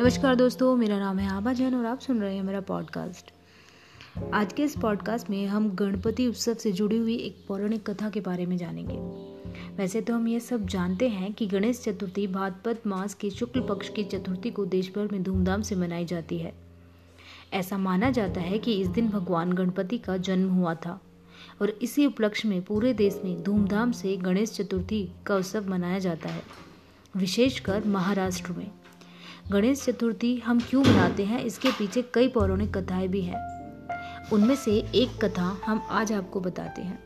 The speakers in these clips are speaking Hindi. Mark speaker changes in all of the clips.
Speaker 1: नमस्कार दोस्तों, मेरा नाम है आभा जैन और आप सुन रहे हैं मेरा पॉडकास्ट आज के इस पॉडकास्ट में हम गणपति उत्सव से जुड़ी हुई एक पौराणिक कथा के बारे में जानेंगे। वैसे तो हम ये सब जानते हैं कि गणेश चतुर्थी भाद्रपद मास के शुक्ल पक्ष की चतुर्थी को देश भर में धूमधाम से मनाई जाती है। ऐसा माना जाता है कि इस दिन भगवान गणपति का जन्म हुआ था और इसी उपलक्ष्य में पूरे देश में धूमधाम से गणेश चतुर्थी का उत्सव मनाया जाता है, विशेषकर महाराष्ट्र में। गणेश चतुर्थी हम क्यों मनाते हैं? इसके पीछे कई पौराणिक कथाएँ भी हैं। उनमें से एक कथा हम आज आपको बताते हैं।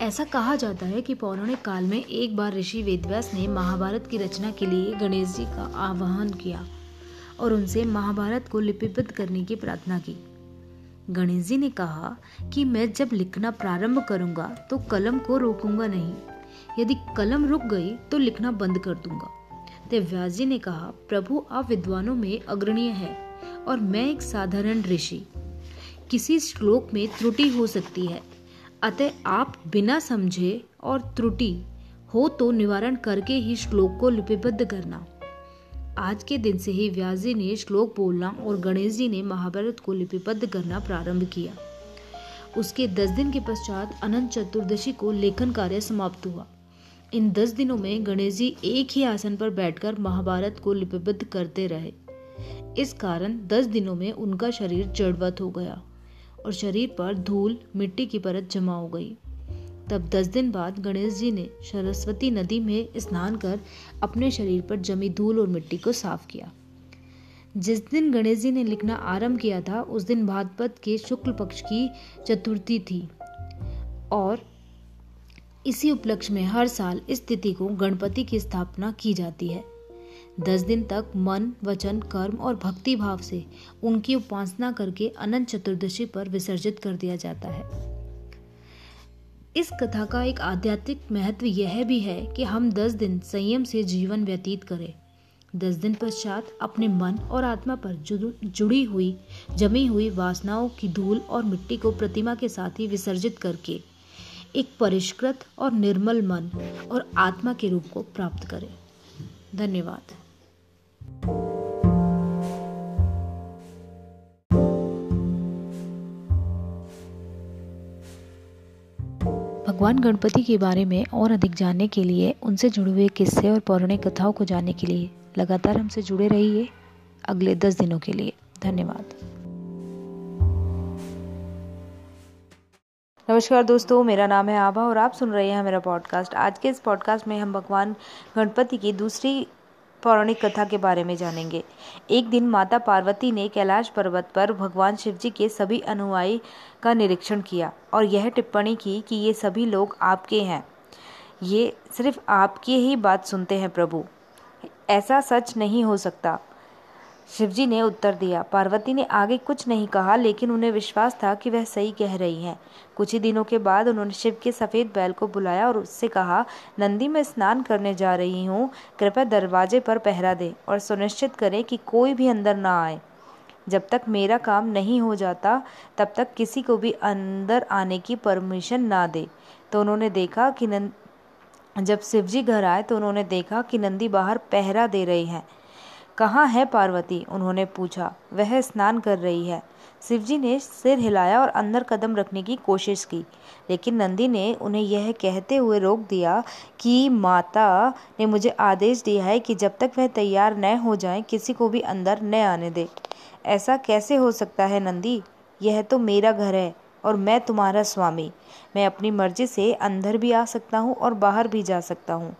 Speaker 1: ऐसा कहा जाता है कि पौराणिक काल में एक बार ऋषि वेदव्यास ने महाभारत की रचना के लिए गणेश जी का आह्वान किया और उनसे महाभारत को लिपिबद्ध करने की प्रार्थना की। गणेश जी ने कहा कि मैं जब लिखना प्रारंभ करूँगा तो कलम को रोकूँगा नहीं। यदि कलम रुक गई तो लिखना बंद कर दूँगा। तब व्यास जी ने कहा, प्रभु, आप विद्वानों में अग्रणीय है और मैं एक साधारण ऋषि। किसी श्लोक में त्रुटि हो सकती है। अतः आप बिना समझे और त्रुटि हो तो निवारण करके ही श्लोक को लिपिबद्ध करना। आज के दिन से ही व्यास जी ने श्लोक बोलना और गणेश जी ने महाभारत को लिपिबद्ध करना प्रारंभ किया। उसके दस दिन के पश्चात अनंत चतुर्दशी को लेखन कार्य समाप्त हुआ। इन दस दिनों में गणेश जी एक ही आसन पर बैठकर महाभारत को लिपिबद्ध करते रहे। इस कारण दस दिनों में उनका शरीर जड़वत हो गया और शरीर पर धूल, मिट्टी की परत जमा हो गई। तब दस दिन बाद गणेश जी ने सरस्वती नदी में स्नान कर अपने शरीर पर जमी धूल और मिट्टी को साफ़ किया। जिस दिन गणेश जी ने लिखना आरंभ किया था, उस दिन भाद्रपद के शुक्ल पक्ष की चतुर्थी थी और इसी उपलक्ष्य में हर साल इस तिथि को गणपति की स्थापना की जाती है। दस दिन तक मन, वचन, कर्म और भक्ति भाव से उनकी उपासना करके अनंत चतुर्दशी पर विसर्जित कर दिया जाता है। इस कथा का एक आध्यात्मिक महत्व यह भी है कि हम दस दिन संयम से जीवन व्यतीत करें। दस दिन पश्चात अपने मन और आत्मा पर जुड़ी हुई, जमी हुई वासनाओं की धूल और मिट्टी को प्रतिमा के साथ ही विसर्जित करके एक परिष्कृत और निर्मल मन और आत्मा के रूप को प्राप्त करें। धन्यवाद। भगवान गणपति के बारे में और अधिक जानने के लिए, उनसे जुड़े हुए किस्से और पौराणिक कथाओं को जानने के लिए लगातार हमसे जुड़े रहिए अगले दस दिनों के लिए। धन्यवाद। नमस्कार दोस्तों, मेरा नाम है आभा और आप सुन रहे हैं मेरा पॉडकास्ट आज के इस पॉडकास्ट में हम भगवान गणपति की दूसरी पौराणिक कथा के बारे में जानेंगे। एक दिन माता पार्वती ने कैलाश पर्वत पर भगवान शिव जी के सभी अनुयायी का निरीक्षण किया और यह टिप्पणी की कि ये सभी लोग आपके हैं। ये सिर्फ़ आपकी ही बात सुनते हैं प्रभु। ऐसा सच नहीं हो सकता। शिवजी ने उत्तर दिया, पार्वती ने आगे कुछ नहीं कहा, लेकिन उन्हें विश्वास था कि वह सही कह रही हैं। कुछ ही दिनों के बाद उन्होंने शिव के सफ़ेद बैल को बुलाया और उससे कहा, नंदी, में स्नान करने जा रही हूँ, कृपया दरवाजे पर पहरा दे और सुनिश्चित करें कि कोई भी अंदर ना आए। जब तक मेरा काम नहीं हो जाता, तब तक किसी को भी अंदर आने की परमिशन ना दे। तो उन्होंने देखा कि नंद, जब शिवजी घर आए तो उन्होंने देखा कि नंदी बाहर पहरा दे रही हैं। कहाँ है पार्वती? उन्होंने पूछा। वह स्नान कर रही है। शिवजी ने सिर हिलाया और अंदर कदम रखने की कोशिश की। लेकिन नंदी ने उन्हें यह कहते हुए रोक दिया कि माता ने मुझे आदेश दिया है कि जब तक वह तैयार न हो जाए, किसी को भी अंदर न आने दे। ऐसा कैसे हो सकता है नंदी? यह तो मेरा घर है और मैं तुम्हारा स्वामी। मैं अपनी मर्ज़ी से अंदर भी आ सकता हूँ और बाहर भी जा सकता हूँ।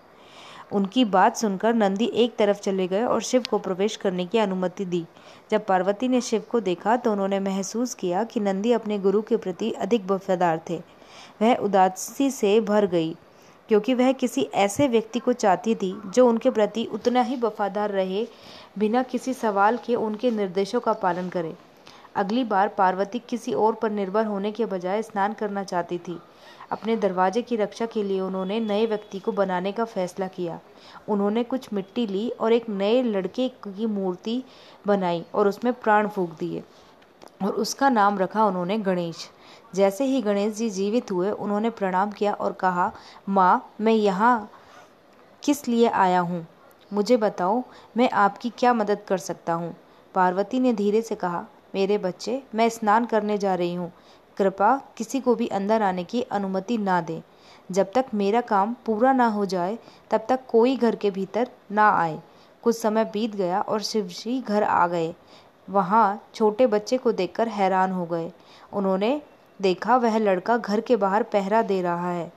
Speaker 1: उनकी बात सुनकर नंदी एक तरफ़ चले गए और शिव को प्रवेश करने की अनुमति दी। जब पार्वती ने शिव को देखा तो उन्होंने महसूस किया कि नंदी अपने गुरु के प्रति अधिक वफादार थे। वह उदासी से भर गई, क्योंकि वह किसी ऐसे व्यक्ति को चाहती थी, जो उनके प्रति उतना ही वफादार रहे, बिना किसी सवाल के उनके निर्देशों का पालन करे। अगली बार पार्वती किसी और पर निर्भर होने के बजाय स्नान करना चाहती थी। अपने दरवाजे की रक्षा के लिए उन्होंने नए व्यक्ति को बनाने का फैसला किया। उन्होंने कुछ मिट्टी ली और एक नए लड़के की मूर्ति बनाई और उसमें प्राण फूक दिए और उसका नाम रखा उन्होंने गणेश। जैसे ही गणेश जी जीवित हुए, उन्होंने प्रणाम किया और कहा, माँ, मैं यहाँ किस लिए आया हूँ? मुझे बताओ, मैं आपकी क्या मदद कर सकता हूँ? पार्वती ने धीरे से कहा, मेरे बच्चे, मैं स्नान करने जा रही हूँ। कृपा किसी को भी अंदर आने की अनुमति ना दें। जब तक मेरा काम पूरा ना हो जाए, तब तक कोई घर के भीतर ना आए। कुछ समय बीत गया और शिवजी घर आ गए। वहाँ छोटे बच्चे को देखकर हैरान हो गए। उन्होंने देखा, वह लड़का घर के बाहर पहरा दे रहा है।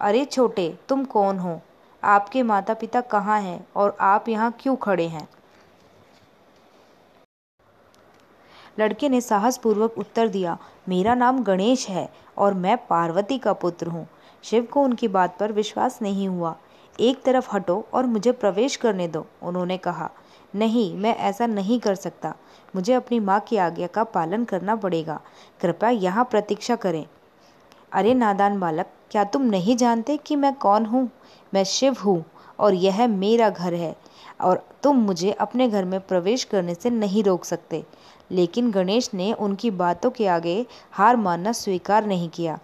Speaker 1: अरे छोटे, तुम कौन हो? आपके माता पिता कहाँ हैं और आप यहाँ क्यों खड़े हैं? लड़के ने साहसपूर्वक उत्तर दिया, मेरा नाम गणेश है और मैं पार्वती का पुत्र हूँ शिव को उनकी बात पर विश्वास नहीं हुआ। एक तरफ़ हटो और मुझे प्रवेश करने दो, उन्होंने कहा। नहीं, मैं ऐसा नहीं कर सकता। मुझे अपनी माँ की आज्ञा का पालन करना पड़ेगा। कृपया यहाँ प्रतीक्षा करें अरे नादान बालक, क्या तुम नहीं जानते कि मैं कौन हूँ? मैं शिव हूँ और यह मेरा घर है और तुम मुझे अपने घर में प्रवेश करने से नहीं रोक सकते। लेकिन गणेश ने उनकी बातों के आगे हार मानना स्वीकार नहीं किया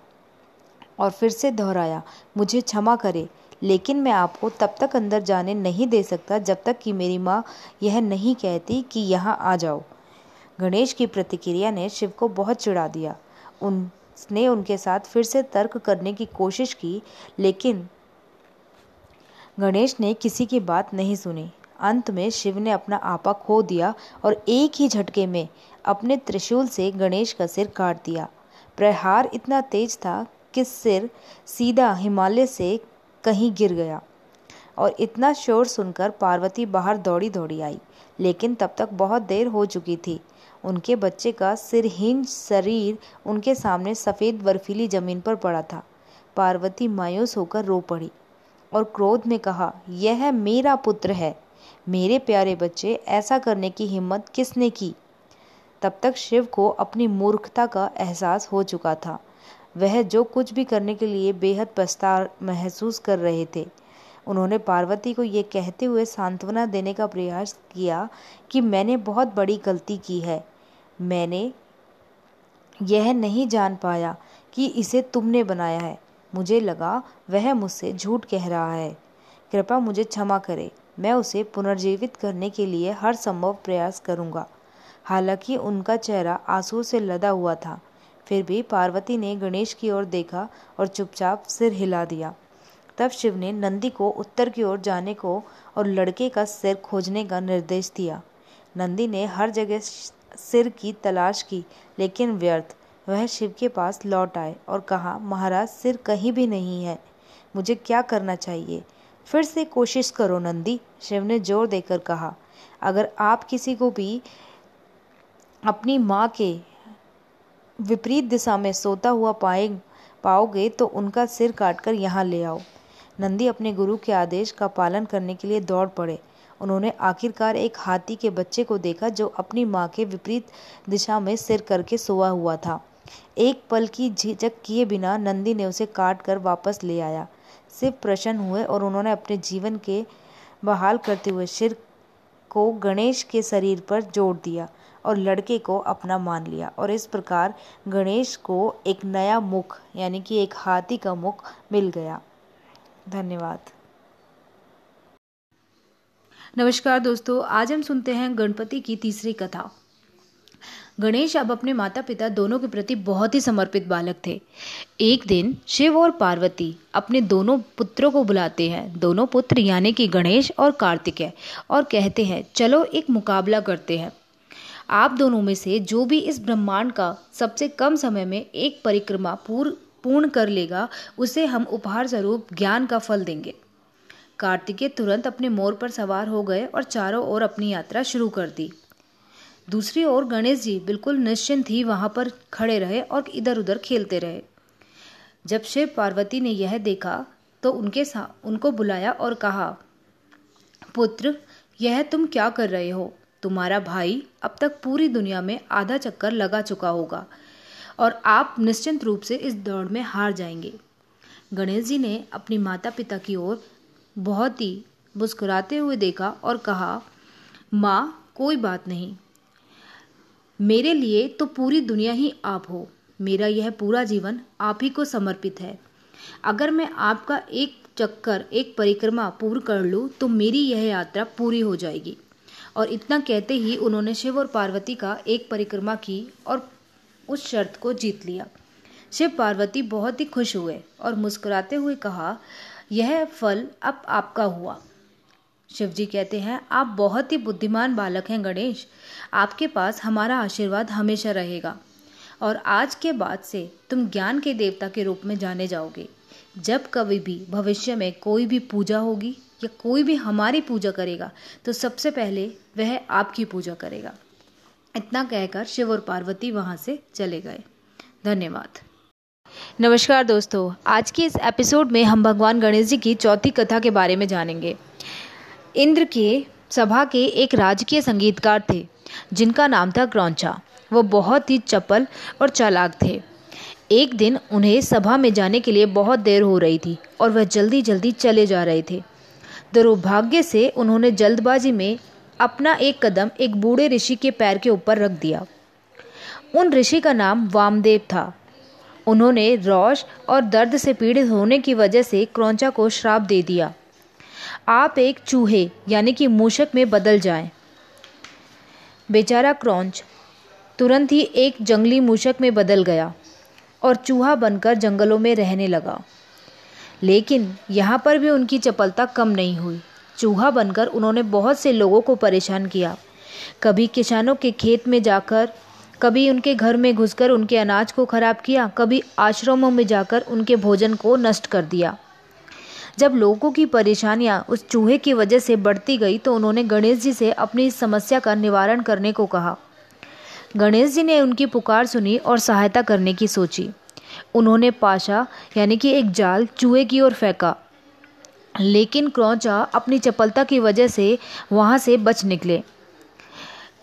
Speaker 1: और फिर से दोहराया, मुझे क्षमा करे, लेकिन मैं आपको तब तक अंदर जाने नहीं दे सकता जब तक कि मेरी माँ यह नहीं कहती कि यहाँ आ जाओ। गणेश की प्रतिक्रिया ने शिव को बहुत चिढ़ा दिया। उसने उनके साथ फिर से तर्क करने की कोशिश की, लेकिन गणेश ने किसी की बात नहीं सुनी। अंत में शिव ने अपना आपा खो दिया और एक ही झटके में अपने त्रिशूल से गणेश का सिर काट दिया। प्रहार इतना तेज था कि सिर सीधा हिमालय से कहीं गिर गया और इतना शोर सुनकर पार्वती बाहर दौड़ी दौड़ी आई। लेकिन तब तक बहुत देर हो चुकी थी। उनके बच्चे का सिरहीन शरीर उनके सामने सफ़ेद बर्फीली ज़मीन पर पड़ा था। पार्वती मायूस होकर रो पड़ी और क्रोध में कहा, यह मेरा पुत्र है। मेरे प्यारे बच्चे, ऐसा करने की हिम्मत किसने की? तब तक शिव को अपनी मूर्खता का एहसास हो चुका था। वह जो कुछ भी करने के लिए बेहद पछता महसूस कर रहे थे। उन्होंने पार्वती को ये कहते हुए सांत्वना देने का प्रयास किया कि मैंने बहुत बड़ी गलती की है। मैंने यह नहीं जान पाया कि इसे तुमने बनाया है। मुझे लगा वह मुझसे झूठ कह रहा है। कृपा मुझे क्षमा करे। मैं उसे पुनर्जीवित करने के लिए हर संभव प्रयास करूँगा। हालाँकि उनका चेहरा आँसू से लदा हुआ था, फिर भी पार्वती ने गणेश की ओर देखा और चुपचाप सिर हिला दिया। तब शिव ने नंदी को उत्तर की ओर जाने को और लड़के का सिर खोजने का निर्देश दिया। नंदी ने हर जगह सिर की तलाश की, लेकिन व्यर्थ। वह शिव के पास लौट आए और कहा, महाराज, सिर कहीं भी नहीं है। मुझे क्या करना चाहिए? फिर से कोशिश करो नंदी, शिव ने ज़ोर देकर कहा। अगर आप किसी को भी अपनी माँ के विपरीत दिशा में सोता हुआ पाए, पाओगे तो उनका सिर काटकर यहाँ ले आओ। नंदी अपने गुरु के आदेश का पालन करने के लिए दौड़ पड़े। उन्होंने आखिरकार एक हाथी के बच्चे को देखा, जो अपनी माँ के विपरीत दिशा में सिर करके सोया हुआ था। एक पल की झिझक किए बिना नंदी ने उसे काट कर वापस ले आया। शिव प्रसन्न हुए और उन्होंने अपने जीवन के बहाल करते हुए सिर को गणेश के शरीर पर जोड़ दिया और लड़के को अपना मान लिया। और इस प्रकार गणेश को एक नया मुख, यानी कि एक हाथी का मुख मिल गया। धन्यवाद। नमस्कार दोस्तों, आज हम सुनते हैं गणपति की तीसरी कथा। गणेश अब अपने माता पिता दोनों के प्रति बहुत ही समर्पित बालक थे। एक दिन शिव और पार्वती अपने दोनों पुत्रों को बुलाते हैं। दोनों पुत्र यानी कि गणेश और कार्तिकेय और कहते हैं, चलो एक मुकाबला करते हैं। आप दोनों में से जो भी इस ब्रह्मांड का सबसे कम समय में एक परिक्रमा पूर्ण पूर्ण कर लेगा, उसे हम उपहार स्वरूप ज्ञान का फल देंगे। कार्तिकेय तुरंत अपने मोर पर सवार हो गए और चारों ओर अपनी यात्रा शुरू कर दी। दूसरी ओर गणेश जी बिल्कुल निश्चिंत ही वहाँ पर खड़े रहे और इधर उधर खेलते रहे। जब शिव पार्वती ने यह देखा तो उनके साथ उनको बुलाया और कहा, पुत्र, यह तुम क्या कर रहे हो? तुम्हारा भाई अब तक पूरी दुनिया में आधा चक्कर लगा चुका होगा और आप निश्चिंत रूप से इस दौड़ में हार जाएँगे। गणेश जी ने अपनी माता पिता की ओर बहुत ही मुस्कुराते हुए देखा और कहा, माँ, कोई बात नहीं। मेरे लिए तो पूरी दुनिया ही आप हो। मेरा यह पूरा जीवन आप ही को समर्पित है। अगर मैं आपका एक चक्कर, एक परिक्रमा पूर्ण कर लूँ तो मेरी यह यात्रा पूरी हो जाएगी। और इतना कहते ही उन्होंने शिव और पार्वती का एक परिक्रमा की और उस शर्त को जीत लिया। शिव पार्वती बहुत ही खुश हुए और मुस्कुराते हुए कहा, यह फल अब आपका हुआ। शिव जी कहते हैं, आप बहुत ही बुद्धिमान बालक हैं गणेश। आपके पास हमारा आशीर्वाद हमेशा रहेगा। और आज के बाद से तुम ज्ञान के देवता के रूप में जाने जाओगे। जब कभी भी भविष्य में कोई भी पूजा होगी या कोई भी हमारी पूजा करेगा तो सबसे पहले वह आपकी पूजा करेगा। इतना कहकर शिव और पार्वती वहाँ से चले गए। धन्यवाद। नमस्कार दोस्तों, आज के इस एपिसोड में हम भगवान गणेश जी की चौथी कथा के बारे में जानेंगे। इंद्र के सभा के एक राजकीय संगीतकार थे। जिनका नाम था क्रौचा वो बहुत ही चपल और चालाक थे। एक दिन उन्हें सभा में जाने के लिए बहुत देर हो रही थी और वह जल्दी जल्दी चले जा रहे थे। दुर्भाग्य से उन्होंने जल्दबाजी में अपना एक कदम एक बूढ़े ऋषि के पैर के ऊपर रख दिया। उन ऋषि का नाम वामदेव था। उन्होंने रौश और दर्द से पीड़ित होने की वजह से क्रौचा को श्राप दे दिया। आप एक चूहे, यानी कि मूषक में बदल जाएँ। बेचारा क्रॉन्च तुरंत ही एक जंगली मूषक में बदल गया और चूहा बनकर जंगलों में रहने लगा। लेकिन यहाँ पर भी उनकी चपलता कम नहीं हुई। चूहा बनकर उन्होंने बहुत से लोगों को परेशान किया। कभी किसानों के खेत में जाकर, कभी उनके घर में घुसकर उनके अनाज को खराब किया, कभी आश्रमों में जाकर उनके भोजन को नष्ट कर दिया। जब लोगों की परेशानियाँ उस चूहे की वजह से बढ़ती गई तो उन्होंने गणेश जी से अपनी इस समस्या का निवारण करने को कहा। गणेश जी ने उनकी पुकार सुनी और सहायता करने की सोची। उन्होंने पाशा, यानी कि एक जाल, चूहे की ओर फेंका। लेकिन क्रौचा अपनी चपलता की वजह से वहाँ से बच निकले।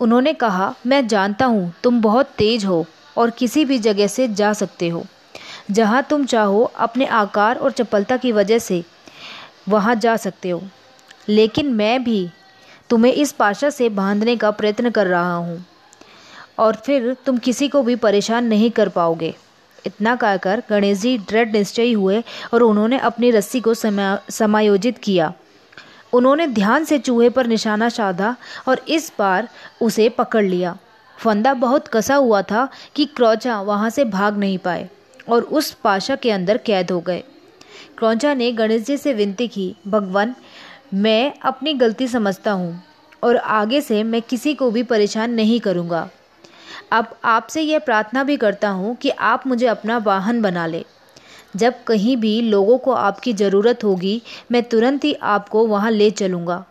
Speaker 1: उन्होंने कहा, मैं जानता हूँ, तुम बहुत तेज हो और किसी भी जगह से जा सकते हो। जहाँ तुम चाहो, अपने आकार और चपलता की वजह से वहाँ जा सकते हो। लेकिन मैं भी तुम्हें इस पाशा से बांधने का प्रयत्न कर रहा हूँ। और फिर तुम किसी को भी परेशान नहीं कर पाओगे। इतना कहकर गणेश जी दृढ़ निश्चयी हुए और उन्होंने अपनी रस्सी को समा, समायोजित किया। उन्होंने ध्यान से चूहे पर निशाना साधा और इस बार उसे पकड़ लिया। फंदा बहुत कसा हुआ था कि क्रौचा वहाँ से भाग नहीं पाए और उस पाशा के अंदर कैद हो गए। क्रौचा ने गणेश जी से विनती की, भगवान, मैं अपनी गलती समझता हूँ और आगे से मैं किसी को भी परेशान नहीं करूँगा। अब आपसे यह प्रार्थना भी करता हूँ कि आप मुझे अपना वाहन बना ले। जब कहीं भी लोगों को आपकी ज़रूरत होगी, मैं तुरंत ही आपको वहाँ ले चलूँगा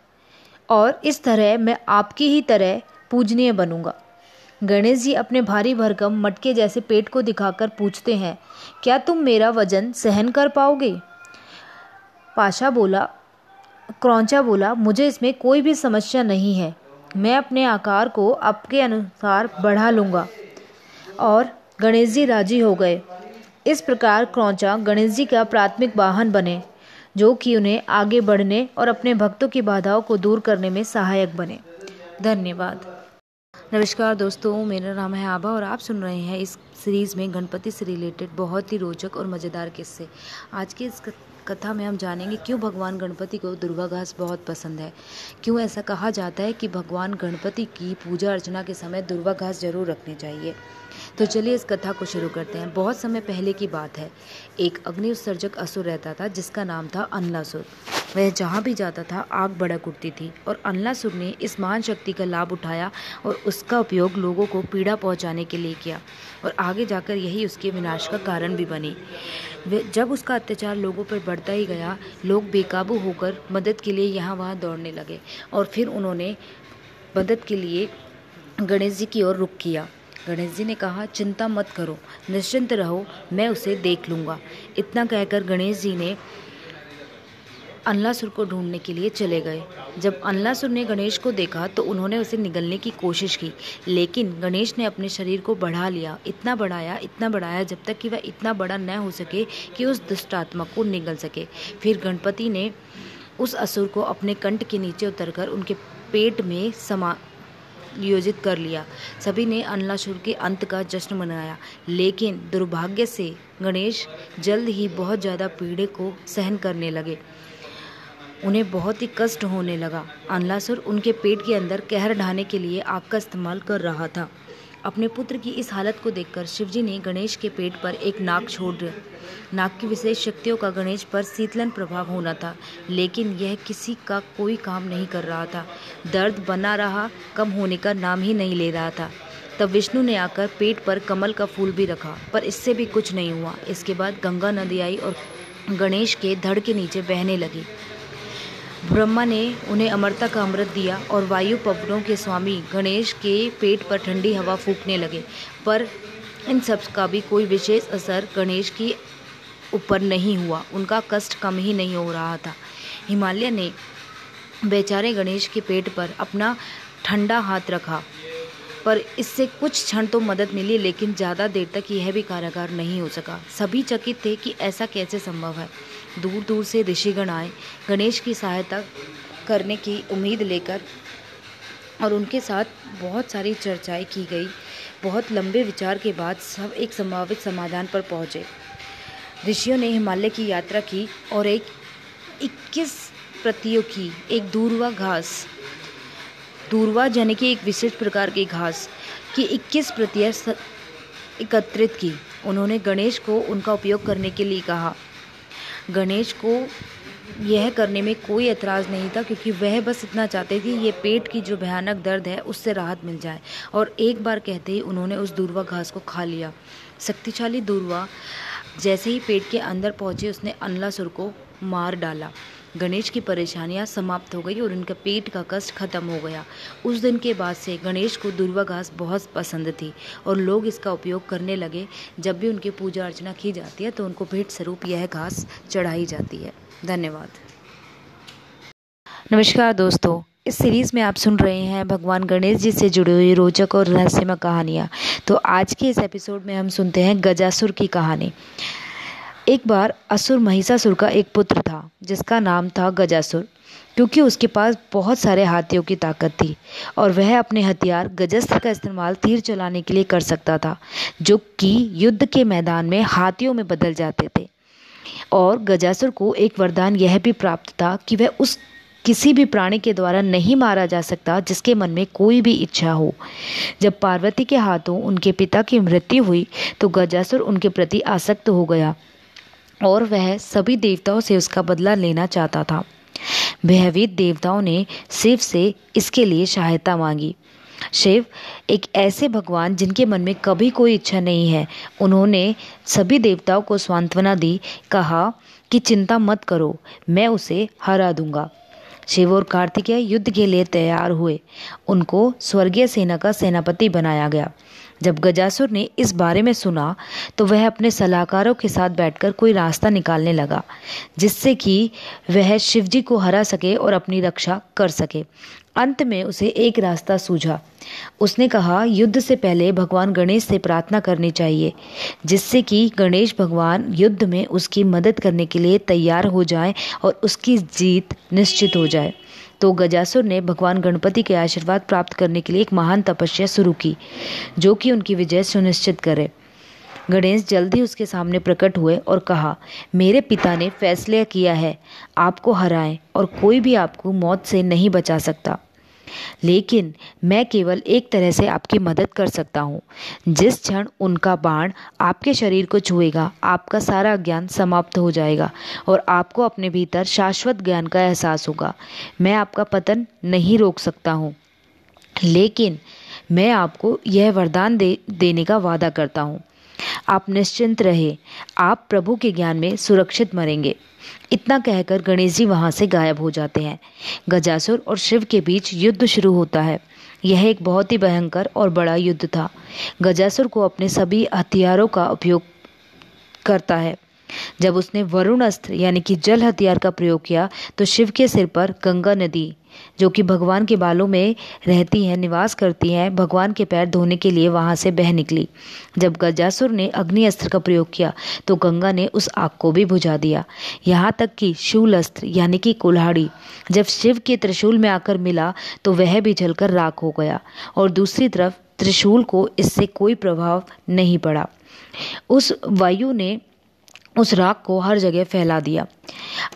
Speaker 1: और इस तरह मैं आपकी ही तरह पूजनीय बनूँगा। गणेश जी अपने भारी भरकम मटके जैसे पेट को दिखाकर पूछते हैं, क्या तुम मेरा वज़न सहन कर पाओगे? पाशा बोला, क्रौचा बोला, मुझे इसमें कोई भी समस्या नहीं है। मैं अपने आकार को आपके अनुसार बढ़ा लूँगा। और गणेश जी राज़ी हो गए। इस प्रकार क्रौचा गणेश जी का प्राथमिक वाहन बने, जो कि उन्हें आगे बढ़ने और अपने भक्तों की बाधाओं को दूर करने में सहायक बने। धन्यवाद। नमस्कार दोस्तों, मेरा नाम है आभा और आप सुन रहे हैं इस सीरीज़ में गणपति से रिलेटेड बहुत ही रोचक और मज़ेदार किस्से। आज के इस कथा में हम जानेंगे क्यों भगवान गणपति को दुर्गा घास बहुत पसंद है। क्यों ऐसा कहा जाता है कि भगवान गणपति की पूजा अर्चना के समय दुर्गा घास ज़रूर रखनी चाहिए। तो चलिए इस कथा को शुरू करते हैं। बहुत समय पहले की बात है। एक अग्नि उत्सर्जक असुर रहता था, जिसका नाम था अनलासुर वह जहाँ भी जाता था, आग भड़क उठती थी और अनलासुर ने इस महान शक्ति का लाभ उठाया और उसका उपयोग लोगों को पीड़ा पहुँचाने के लिए किया और आगे जाकर यही उसके विनाश का कारण भी बनी। जब उसका अत्याचार लोगों पर बढ़ता ही गया, लोग बेकाबू होकर मदद के लिए यहाँ वहाँ दौड़ने लगे और फिर उन्होंने मदद के लिए गणेश जी की ओर रुख किया। गणेश जी ने कहा, चिंता मत करो, निश्चिंत रहो, मैं उसे देख लूँगा। इतना कहकर गणेश जी ने अनलासुर को ढूँढने के लिए चले गए। जब अनलासुर ने गणेश को देखा तो उन्होंने उसे निगलने की कोशिश की, लेकिन गणेश ने अपने शरीर को बढ़ा लिया। इतना बढ़ाया इतना बढ़ाया, जब तक कि वह इतना बड़ा न हो सके कि उस दुष्टात्मा को निगल सके। फिर गणपति ने उस असुर को अपने कंठ के नीचे उतरकर उनके पेट में समा नियोजित कर लिया। सभी ने अनलासुर के अंत का जश्न मनाया। लेकिन दुर्भाग्य से गणेश जल्द ही बहुत ज़्यादा पीड़े को सहन करने लगे। उन्हें बहुत ही कष्ट होने लगा। अनलासुर उनके पेट के अंदर कहर ढाने के लिए आपका इस्तेमाल कर रहा था। अपने पुत्र की इस हालत को देखकर शिवजी ने गणेश के पेट पर एक नाक छोड़ दिया। नाक की विशेष शक्तियों का गणेश पर शीतलन प्रभाव होना था, लेकिन यह किसी का कोई काम नहीं कर रहा था। दर्द बना रहा, कम होने का नाम ही नहीं ले रहा था। तब विष्णु ने आकर पेट पर कमल का फूल भी रखा, पर इससे भी कुछ नहीं हुआ। इसके बाद गंगा नदी आई और गणेश के धड़ के नीचे बहने लगी। ब्रह्मा ने उन्हें अमरता का अमृत दिया और वायु पवनों के स्वामी गणेश के पेट पर ठंडी हवा फूकने लगे। पर इन सब का भी कोई विशेष असर गणेश की ऊपर नहीं हुआ। उनका कष्ट कम ही नहीं हो रहा था। हिमालय ने बेचारे गणेश के पेट पर अपना ठंडा हाथ रखा। पर इससे कुछ क्षण तो मदद मिली, लेकिन ज़्यादा देर तक यह भी कारागार नहीं हो सका। सभी चकित थे कि ऐसा कैसे संभव है। दूर दूर से ऋषिगण आए। गणेश की सहायता करने की उम्मीद लेकर और उनके साथ बहुत सारी चर्चाएँ की गई। बहुत लंबे विचार के बाद सब एक संभावित समाधान पर पहुँचे। ऋषियों ने हिमालय की यात्रा की और एक 21 प्रतियों की, एक दूरवा घास, दूरवा यानी कि एक विशेष प्रकार की घास की 21 प्रतियाँ एकत्रित की। उन्होंने गणेश को उनका उपयोग करने के लिए कहा। गणेश को यह करने में कोई एतराज़ नहीं था, क्योंकि वह बस इतना चाहते थे ये पेट की जो भयानक दर्द है, उससे राहत मिल जाए। और एक बार कहते ही उन्होंने उस दूरवा घास को खा लिया। शक्तिशाली दूरवा जैसे ही पेट के अंदर पहुँचे, उसने अनलासुर को मार डाला। गणेश की परेशानियाँ समाप्त हो गई और उनका पेट का कष्ट खत्म हो गया। उस दिन के बाद से गणेश को दुर्वा घास बहुत पसंद थी और लोग इसका उपयोग करने लगे। जब भी उनकी पूजा अर्चना की जाती है तो उनको भेंट स्वरूप यह घास चढ़ाई जाती है। धन्यवाद। नमस्कार दोस्तों, इस सीरीज़ में आप सुन रहे हैं भगवान गणेश जी से जुड़ी हुई रोचक और रहस्यमय कहानियाँ। तो आज के इस एपिसोड में हम सुनते हैं गजासुर की कहानी। एक बार असुर महिषासुर का एक पुत्र था, जिसका नाम था गजासुर, क्योंकि उसके पास बहुत सारे हाथियों की ताकत थी और वह अपने हथियार गजस्त्र का इस्तेमाल तीर चलाने के लिए कर सकता था, जो कि युद्ध के मैदान में हाथियों में बदल जाते थे। और गजासुर को एक वरदान यह भी प्राप्त था कि वह उस किसी भी प्राणी के द्वारा नहीं मारा जा सकता जिसके मन में कोई भी इच्छा हो। जब पार्वती के हाथों उनके पिता की मृत्यु हुई तो गजासुर उनके प्रति आसक्त हो गया और वह सभी देवताओं से उसका बदला लेना चाहता था। भयभीत देवताओं ने शिव से इसके लिए सहायता मांगी। शिव एक ऐसे भगवान जिनके मन में कभी कोई इच्छा नहीं है। उन्होंने सभी देवताओं को सांत्वना दी, कहा कि चिंता मत करो, मैं उसे हरा दूँगा। शिव और कार्तिकेय युद्ध के लिए तैयार हुए। उनको स्वर्गीय सेना का सेनापति बनाया गया। जब गजासुर ने इस बारे में सुना तो वह अपने सलाहकारों के साथ बैठकर कोई रास्ता निकालने लगा, जिससे कि वह शिवजी को हरा सके और अपनी रक्षा कर सके। अंत में उसे एक रास्ता सूझा। उसने कहा, युद्ध से पहले भगवान गणेश से प्रार्थना करनी चाहिए, जिससे कि गणेश भगवान युद्ध में उसकी मदद करने के लिए तैयार हो जाए और उसकी जीत निश्चित हो जाए। तो गजासुर ने भगवान गणपति के आशीर्वाद प्राप्त करने के लिए एक महान तपस्या शुरू की, जो कि उनकी विजय सुनिश्चित करे। गणेश जल्द ही उसके सामने प्रकट हुए और कहा, मेरे पिता ने फैसला किया है, आपको हराएँ और कोई भी आपको मौत से नहीं बचा सकता। लेकिन मैं केवल एक तरह से आपकी मदद कर सकता हूँ। जिस क्षण उनका बाण आपके शरीर को छुएगा, आपका सारा ज्ञान समाप्त हो जाएगा और आपको अपने भीतर शाश्वत ज्ञान का एहसास होगा। मैं आपका पतन नहीं रोक सकता हूँ। लेकिन मैं आपको यह वरदान दे, देने का वादा करता हूँ। आप निश्चिंत रहे। आप प्रभु के ज्ञान में सुरक्षित मरेंगे। इतना कहकर गणेश जी वहाँ से गायब हो जाते हैं। गजासुर और शिव के बीच युद्ध शुरू होता है। यह एक बहुत ही भयंकर और बड़ा युद्ध था। गजासुर को अपने सभी हथियारों का उपयोग करता है। जब उसने वरुण अस्त्र, यानी कि जल हथियार का प्रयोग किया तो शिव के सिर पर गंगा नदी जो कि भगवान के बालों में रहती है, निवास करती हैं, भगवान के पैर धोने के लिए वहाँ से बह निकली। जब गजासुर ने अग्नि अस्त्र का प्रयोग किया तो गंगा ने उस आग को भी बुझा दिया। यहाँ तक कि शूल अस्त्र यानी कि कुल्हाड़ी, जब शिव के त्रिशूल में आकर मिला तो वह भी जलकर राख हो गया और दूसरी तरफ़ त्रिशूल को इससे कोई प्रभाव नहीं पड़ा। उस वायु ने उस राख को हर जगह फैला दिया।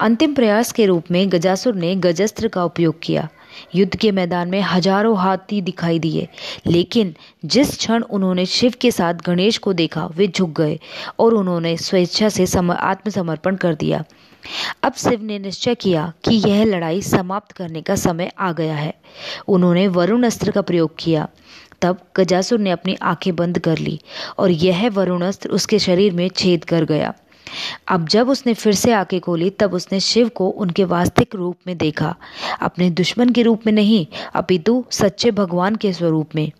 Speaker 1: अंतिम प्रयास के रूप में गजासुर ने गजस्त्र का उपयोग किया। युद्ध के मैदान में हज़ारों हाथी दिखाई दिए, लेकिन जिस क्षण उन्होंने शिव के साथ गणेश को देखा, वे झुक गए और उन्होंने स्वेच्छा से आत्मसमर्पण कर दिया। अब शिव ने निश्चय किया कि यह लड़ाई समाप्त करने का समय आ गया है। उन्होंने वरुण अस्त्र का प्रयोग किया। तब गजासुर ने अपनी आँखें बंद कर ली और यह वरुण अस्त्र उसके शरीर में छेद कर गया। अब जब उसने फिर से आके खोली, तब उसने शिव को उनके वास्तविक रूप में देखा। अपने दुश्मन के रूप में नहीं, अपितु सच्चे भगवान के स्वरूप में।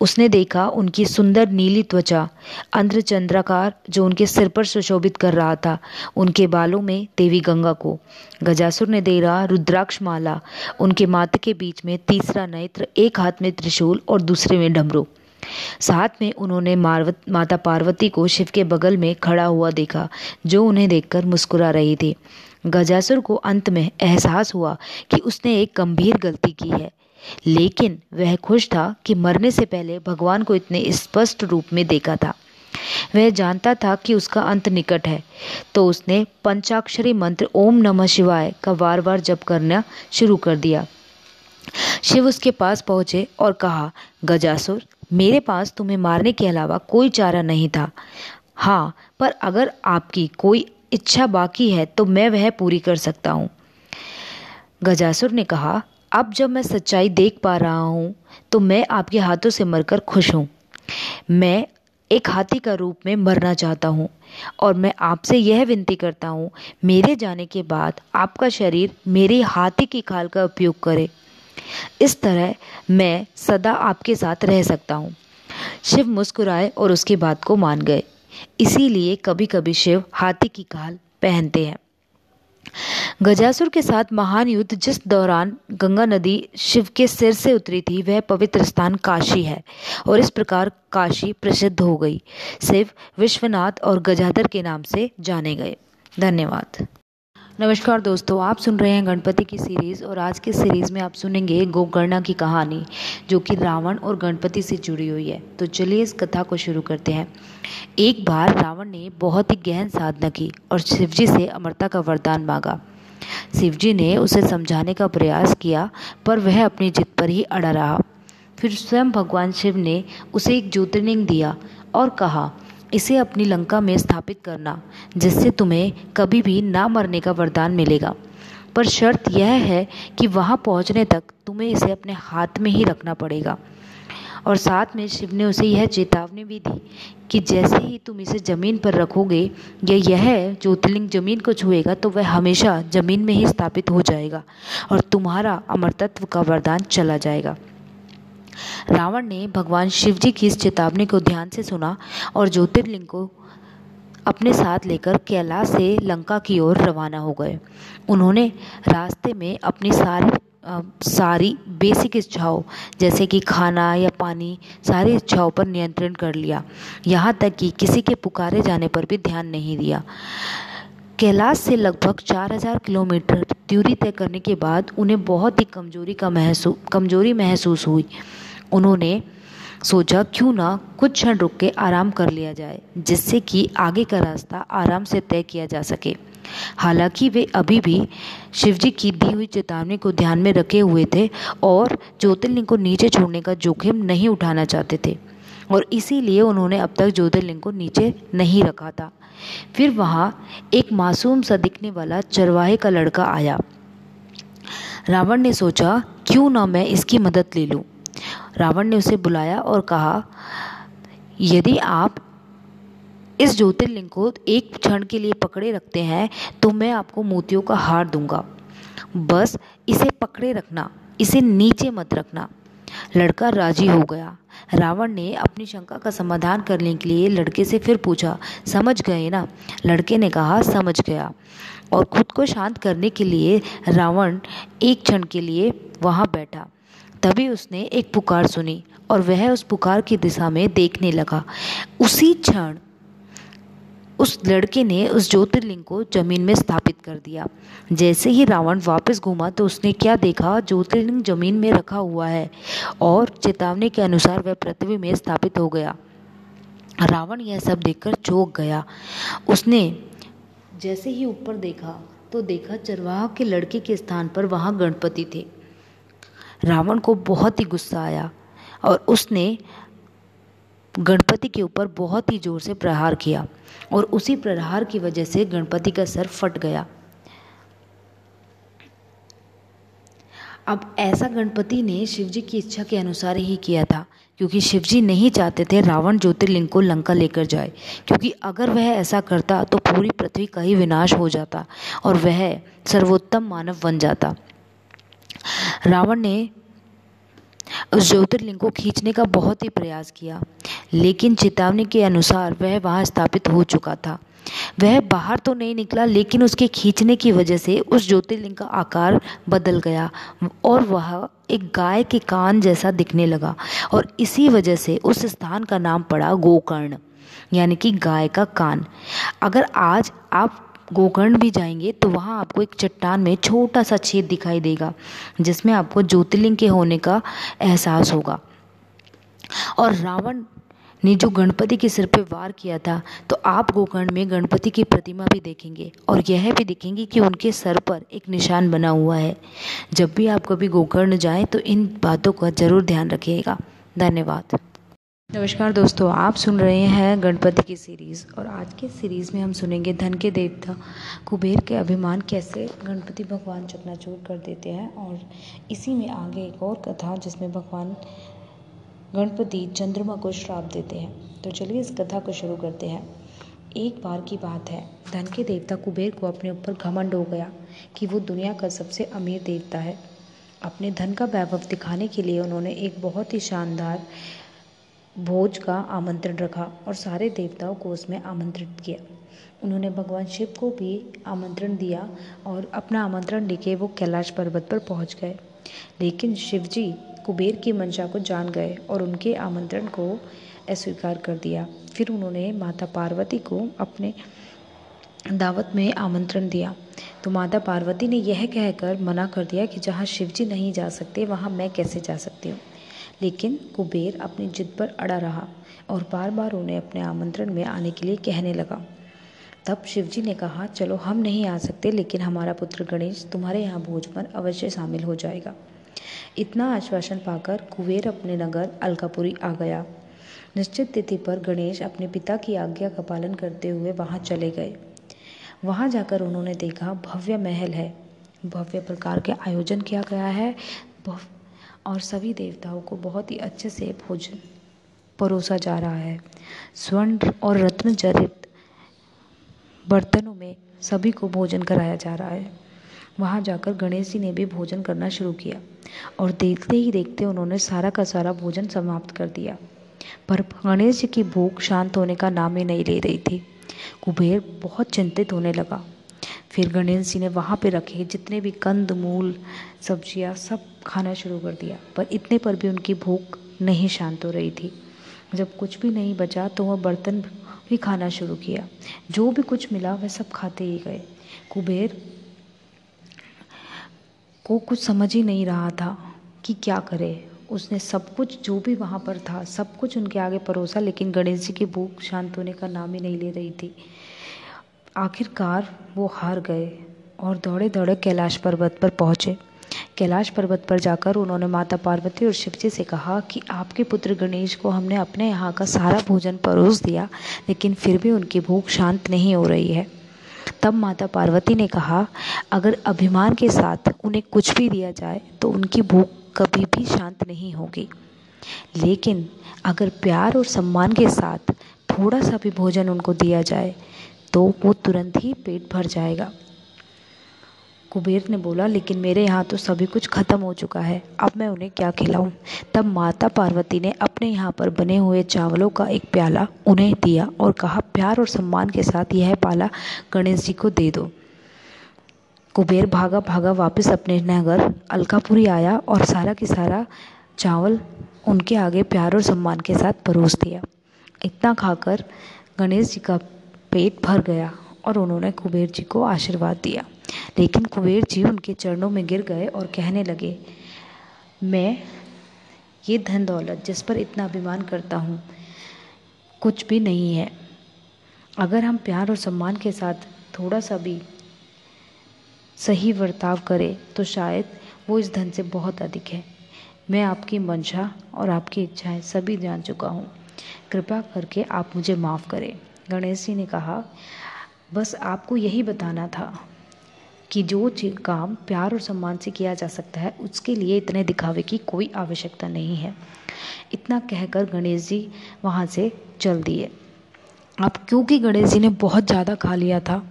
Speaker 1: उसने देखा उनकी सुंदर नीली त्वचा अंध्र चंद्राकार जो उनके सिर पर सुशोभित कर रहा था, उनके बालों में देवी गंगा को। गजासुर ने देखा रुद्राक्ष माला उनके माथे के बीच में तीसरा नेत्र, एक हाथ में त्रिशूल और दूसरे में डमरू। साथ में उन्होंने माता पार्वती को शिव के बगल में खड़ा हुआ देखा, जो उन्हें देखकर मुस्कुरा रही थी। गजासुर को अंत में एहसास हुआ कि उसने एक गंभीर गलती की है, लेकिन वह खुश था कि मरने से पहले भगवान को इतने स्पष्ट रूप में देखा था। वह जानता था कि उसका अंत निकट है तो उसने पंचाक्षरी मंत्र ओम नमः शिवाय का बार बार जप करना शुरू कर दिया। शिव उसके पास पहुँचे और कहा, गजासुर मेरे पास तुम्हें मारने के अलावा कोई चारा नहीं था। हाँ पर अगर आपकी कोई इच्छा बाकी है तो मैं वह पूरी कर सकता हूँ। गजासुर ने कहा, अब जब मैं सच्चाई देख पा रहा हूँ तो मैं आपके हाथों से मरकर खुश हूँ। मैं एक हाथी का रूप में मरना चाहता हूँ, और मैं आपसे यह विनती करता हूँ, मेरे जाने के बाद आपका शरीर मेरे हाथी की खाल का उपयोग करे। इस तरह मैं सदा आपके साथ रह सकता हूँ। शिव मुस्कुराए और उसकी बात को मान गए। इसीलिए कभी कभी शिव हाथी की खाल पहनते हैं। गजासुर के साथ महान युद्ध जिस दौरान गंगा नदी शिव के सिर से उतरी थी, वह पवित्र स्थान काशी है और इस प्रकार काशी प्रसिद्ध हो गई। शिव विश्वनाथ और गजाधर के नाम से जाने गए। धन्यवाद। नमस्कार दोस्तों, आप सुन रहे हैं गणपति की सीरीज़ और आज की सीरीज़ में आप सुनेंगे गोकर्णा की कहानी, जो कि रावण और गणपति से जुड़ी हुई है। तो चलिए इस कथा को शुरू करते हैं। एक बार रावण ने बहुत ही गहन साधना की और शिवजी से अमरता का वरदान मांगा। शिवजी ने उसे समझाने का प्रयास किया, पर वह अपनी जिद पर ही अड़ा रहा। फिर स्वयं भगवान शिव ने उसे एक ज्योतिर्लिंग दिया और कहा इसे अपनी लंका में स्थापित करना, जिससे तुम्हें कभी भी ना मरने का वरदान मिलेगा। पर शर्त यह है कि वहाँ पहुँचने तक तुम्हें इसे अपने हाथ में ही रखना पड़ेगा। और साथ में शिव ने उसे यह चेतावनी भी दी कि जैसे ही तुम इसे ज़मीन पर रखोगे, या यह ज्योतिर्लिंग ज़मीन को छुएगा तो वह हमेशा ज़मीन में ही स्थापित हो जाएगा और तुम्हारा अमरतत्व का वरदान चला जाएगा। रावण ने भगवान शिव जी की इस चेतावनी को ध्यान से सुना और ज्योतिर्लिंग को अपने साथ लेकर कैलाश से लंका की ओर रवाना हो गए। उन्होंने रास्ते में अपनी सारी सारी बेसिक इच्छाओं, जैसे कि खाना या पानी, सारी इच्छाओं पर नियंत्रण कर लिया। यहाँ तक कि किसी के पुकारे जाने पर भी ध्यान नहीं दिया। कैलाश से लगभग 4000 किलोमीटर दूरी तय करने के बाद उन्हें बहुत ही कमज़ोरी का महसूस कमज़ोरी महसूस हुई। उन्होंने सोचा, क्यों ना कुछ क्षण रुक के आराम कर लिया जाए, जिससे कि आगे का रास्ता आराम से तय किया जा सके। हालाँकि वे अभी भी शिवजी की दी हुई चेतावनी को ध्यान में रखे हुए थे और ज्योतिर्लिंग को नीचे छोड़ने का जोखिम नहीं उठाना चाहते थे, और इसीलिए उन्होंने अब तक ज्योतिर्लिंग को नीचे नहीं रखा था। फिर वहाँ एक मासूम सा दिखने वाला चरवाहे का लड़का आया। रावण ने सोचा, क्यों ना मैं इसकी मदद ले लूँ? रावण ने उसे बुलाया और कहा, यदि आप इस ज्योतिर्लिंग को एक क्षण के लिए पकड़े रखते हैं तो मैं आपको मोतियों का हार दूँगा। बस इसे पकड़े रखना, इसे नीचे मत रखना। लड़का राज़ी हो गया। रावण ने अपनी शंका का समाधान करने के लिए लड़के से फिर पूछा, समझ गए ना? लड़के ने कहा, समझ गया। और खुद को शांत करने के लिए रावण एक क्षण के लिए वहाँ बैठा। तभी उसने एक पुकार सुनी और वह उस पुकार की दिशा में देखने लगा। उसी क्षण उस लड़के ने उस ज्योतिर्लिंग को ज़मीन में स्थापित कर दिया। जैसे ही रावण वापस घूमा तो उसने क्या देखा? ज्योतिर्लिंग ज़मीन में रखा हुआ है और चेतावनी के अनुसार वह पृथ्वी में स्थापित हो गया। रावण यह सब देखकर चौंक गया। उसने जैसे ही ऊपर देखा तो देखा चरवाहा के लड़के के स्थान पर वहाँ गणपति थे। रावण को बहुत ही गुस्सा आया और उसने गणपति के ऊपर बहुत ही ज़ोर से प्रहार किया और उसी प्रहार की वजह से गणपति का सर फट गया। अब ऐसा गणपति ने शिवजी की इच्छा के अनुसार ही किया था, क्योंकि शिवजी नहीं चाहते थे रावण ज्योतिर्लिंग को लंका लेकर जाए, क्योंकि अगर वह ऐसा करता तो पूरी पृथ्वी का ही विनाश हो जाता और वह सर्वोत्तम मानव बन जाता। रावण ने उस ज्योतिर्लिंग को खींचने का बहुत ही प्रयास किया, लेकिन चेतावनी के अनुसार वह वहाँ स्थापित हो चुका था। वह बाहर तो नहीं निकला, लेकिन उसके खींचने की वजह से उस ज्योतिर्लिंग का आकार बदल गया और वह एक गाय के कान जैसा दिखने लगा और इसी वजह से उस स्थान का नाम पड़ा गोकर्ण, यानी कि गाय का कान। अगर आज आप गोकर्ण भी जाएँगे तो वहाँ आपको एक चट्टान में छोटा सा छेद दिखाई देगा, जिसमें आपको ज्योतिर्लिंग के होने का एहसास होगा। और रावण ने जो गणपति के सिर पे वार किया था तो आप गोकर्ण में गणपति की प्रतिमा भी देखेंगे, और यह भी देखेंगे कि उनके सर पर एक निशान बना हुआ है। जब भी आप कभी गोकर्ण जाएँ तो इन बातों का ज़रूर ध्यान रखिएगा। धन्यवाद। नमस्कार दोस्तों, आप सुन रहे हैं गणपति की सीरीज़ और आज के सीरीज़ में हम सुनेंगे धन के देवता, कुबेर के अभिमान कैसे गणपति भगवान चकनाचूर कर देते हैं और इसी में आगे एक और कथा जिसमें भगवान गणपति चंद्रमा को श्राप देते हैं। तो चलिए इस कथा को शुरू करते हैं। एक बार की बात है, धन के देवता कुबेर को अपने ऊपर घमंड हो गया कि वो दुनिया का सबसे अमीर देवता है। अपने धन का वैभव दिखाने के लिए उन्होंने एक बहुत ही शानदार भोज का आमंत्रण रखा और सारे देवताओं को उसमें आमंत्रित किया। उन्होंने भगवान शिव को भी आमंत्रण दिया और अपना आमंत्रण लेके वो कैलाश पर्वत पर पहुँच गए। लेकिन शिव जी कुबेर की मंशा को जान गए और उनके आमंत्रण को अस्वीकार कर दिया। फिर उन्होंने माता पार्वती को अपने दावत में आमंत्रण दिया। तो माता पार्वती ने यह कहकर मना कर दिया कि जहाँ शिव जी नहीं जा सकते, वहाँ मैं कैसे जा सकती हूँ? लेकिन कुबेर अपनी जिद पर अड़ा रहा और बार बार उन्हें अपने आमंत्रण में आने के लिए कहने लगा। तब शिवजी ने कहा, चलो, हम नहीं आ सकते, लेकिन हमारा पुत्र गणेश तुम्हारे यहाँ भोज पर अवश्य शामिल हो जाएगा। इतना आश्वासन पाकर कुबेर अपने नगर अलकापुरी आ गया। निश्चित तिथि पर गणेश अपने पिता की आज्ञा का पालन करते हुए वहाँ चले गए। वहाँ जाकर उन्होंने देखा, भव्य महल है। भव्य प्रकार के आयोजन किया गया है। और सभी देवताओं को बहुत ही अच्छे से भोजन परोसा जा रहा है। स्वर्ण और रत्न जड़ित बर्तनों में सभी को भोजन कराया जा रहा है। वहाँ जाकर गणेश जी ने भी भोजन करना शुरू किया और देखते ही देखते उन्होंने सारा का सारा भोजन समाप्त कर दिया। पर गणेश जी की भूख शांत होने का नाम ही नहीं ले रही थी। कुबेर बहुत चिंतित होने लगा। फिर गणेश जी ने वहाँ पे रखे जितने भी कंद, मूल, सब्ज़ियाँ, सब खाना शुरू कर दिया। पर इतने पर भी उनकी भूख नहीं शांत हो रही थी। जब कुछ भी नहीं बचा तो वह बर्तन भी खाना शुरू किया। जो भी कुछ मिला वह सब खाते ही गए। कुबेर को कुछ समझ ही नहीं रहा था कि क्या करे। उसने सब कुछ, जो भी वहाँ पर था, सब कुछ उनके आगे परोसा, लेकिन गणेश जी की भूख शांत होने का नाम ही नहीं ले रही थी। आखिरकार वो हार गए और दौड़े दौड़े कैलाश पर्वत पर पहुँचे। कैलाश पर्वत पर जाकर उन्होंने माता पार्वती और शिवजी से कहा कि आपके पुत्र गणेश को हमने अपने यहाँ का सारा भोजन परोस दिया, लेकिन फिर भी उनकी भूख शांत नहीं हो रही है। तब माता पार्वती ने कहा, अगर अभिमान के साथ उन्हें कुछ भी दिया जाए तो उनकी भूख कभी भी शांत नहीं होगी। लेकिन अगर प्यार और सम्मान के साथ थोड़ा सा भी भोजन उनको दिया जाए तो वो तुरंत ही पेट भर जाएगा। कुबेर ने बोला, लेकिन मेरे यहाँ तो सभी कुछ खत्म हो चुका है। अब मैं उन्हें क्या खिलाऊं? तब माता पार्वती ने अपने यहाँ पर बने हुए चावलों का एक प्याला उन्हें दिया और कहा, प्यार और सम्मान के साथ यह पाला गणेश जी को दे दो। कुबेर भागा भागा वापस अपने नगर अलकापुरी आया और सारा की सारा चावल उनके आगे प्यार और सम्मान के साथ परोस दिया। इतना खाकर गणेश जी का पेट भर गया और उन्होंने कुबेर जी को आशीर्वाद दिया। लेकिन कुबेर जी उनके चरणों में गिर गए और कहने लगे, मैं ये धन दौलत जिस पर इतना अभिमान करता हूँ, कुछ भी नहीं है। अगर हम प्यार और सम्मान के साथ थोड़ा सा भी सही बर्ताव करें तो शायद वो इस धन से बहुत अधिक है। मैं आपकी मंशा और आपकी इच्छाएँ सभी जान चुका हूँ। कृपा करके आप मुझे माफ़ करें। गणेश जी ने कहा, बस आपको यही बताना था कि जो काम प्यार और सम्मान से किया जा सकता है, उसके लिए इतने दिखावे की कोई आवश्यकता नहीं है। इतना कहकर गणेश जी वहाँ से चल दिए। अब क्योंकि गणेश जी ने बहुत ज़्यादा खा लिया था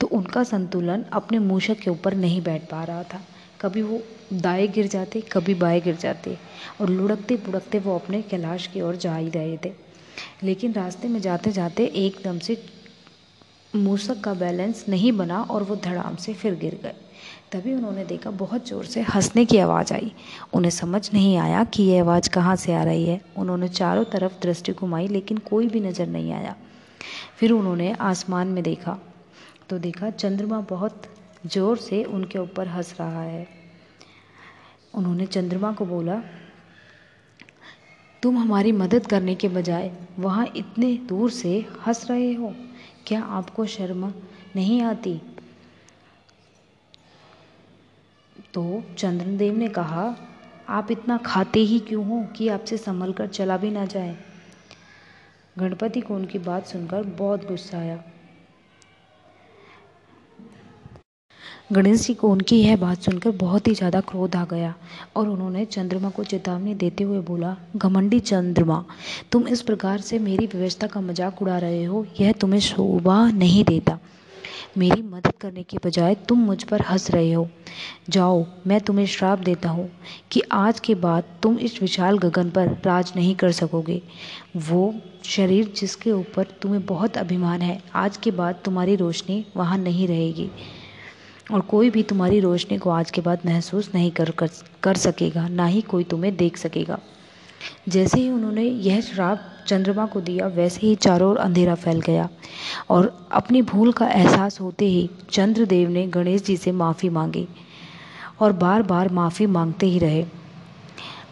Speaker 1: तो उनका संतुलन अपने मूषक के ऊपर नहीं बैठ पा रहा था। कभी वो दाएँ गिर जाते, कभी बाएँ गिर जाते और लुढ़कते बुढ़कते वो अपने कैलाश की ओर जा ही रहे थे। लेकिन रास्ते में जाते जाते एकदम से मूसक का बैलेंस नहीं बना और वो धड़ाम से फिर गिर गए। तभी उन्होंने देखा बहुत ज़ोर से हंसने की आवाज़ आई। उन्हें समझ नहीं आया कि ये आवाज़ कहाँ से आ रही है। उन्होंने चारों तरफ़ दृष्टि घुमाई, लेकिन कोई भी नज़र नहीं आया। फिर उन्होंने आसमान में देखा। तो देखा, चंद्रमा बहुत ज़ोर से उनके ऊपर हंस रहा है। उन्होंने चंद्रमा को बोला तुम हमारी मदद करने के बजाय वहाँ इतने दूर से हंस रहे हो। क्या आपको शर्म नहीं आती? तो चंद्रदेव ने कहा, आप इतना खाते ही क्यों हो कि आपसे संभल कर चला भी ना जाए? गणपति को उनकी बात सुनकर बहुत गुस्सा आया। गणेश जी को उनकी यह बात सुनकर बहुत ही ज़्यादा क्रोध आ गया और उन्होंने चंद्रमा को चेतावनी देते हुए बोला, घमंडी चंद्रमा, तुम इस प्रकार से मेरी व्यवस्था का मज़ाक उड़ा रहे हो, यह तुम्हें शोभा नहीं देता। मेरी मदद करने के बजाय तुम मुझ पर हंस रहे हो। जाओ, मैं तुम्हें श्राप देता हूँ कि आज के बाद तुम इस विशाल गगन पर राज नहीं कर सकोगे। वो शरीर जिसके ऊपर तुम्हें बहुत अभिमान है, आज के बाद तुम्हारी रोशनी वहाँ नहीं रहेगी। और कोई भी तुम्हारी रोशनी को आज के बाद महसूस नहीं कर कर, कर सकेगा ना ही कोई तुम्हें देख सकेगा। जैसे ही उन्होंने यह श्राप चंद्रमा को दिया वैसे ही चारों ओर अंधेरा फैल गया और अपनी भूल का एहसास होते ही चंद्रदेव ने गणेश जी से माफ़ी मांगी और बार बार माफ़ी मांगते ही रहे।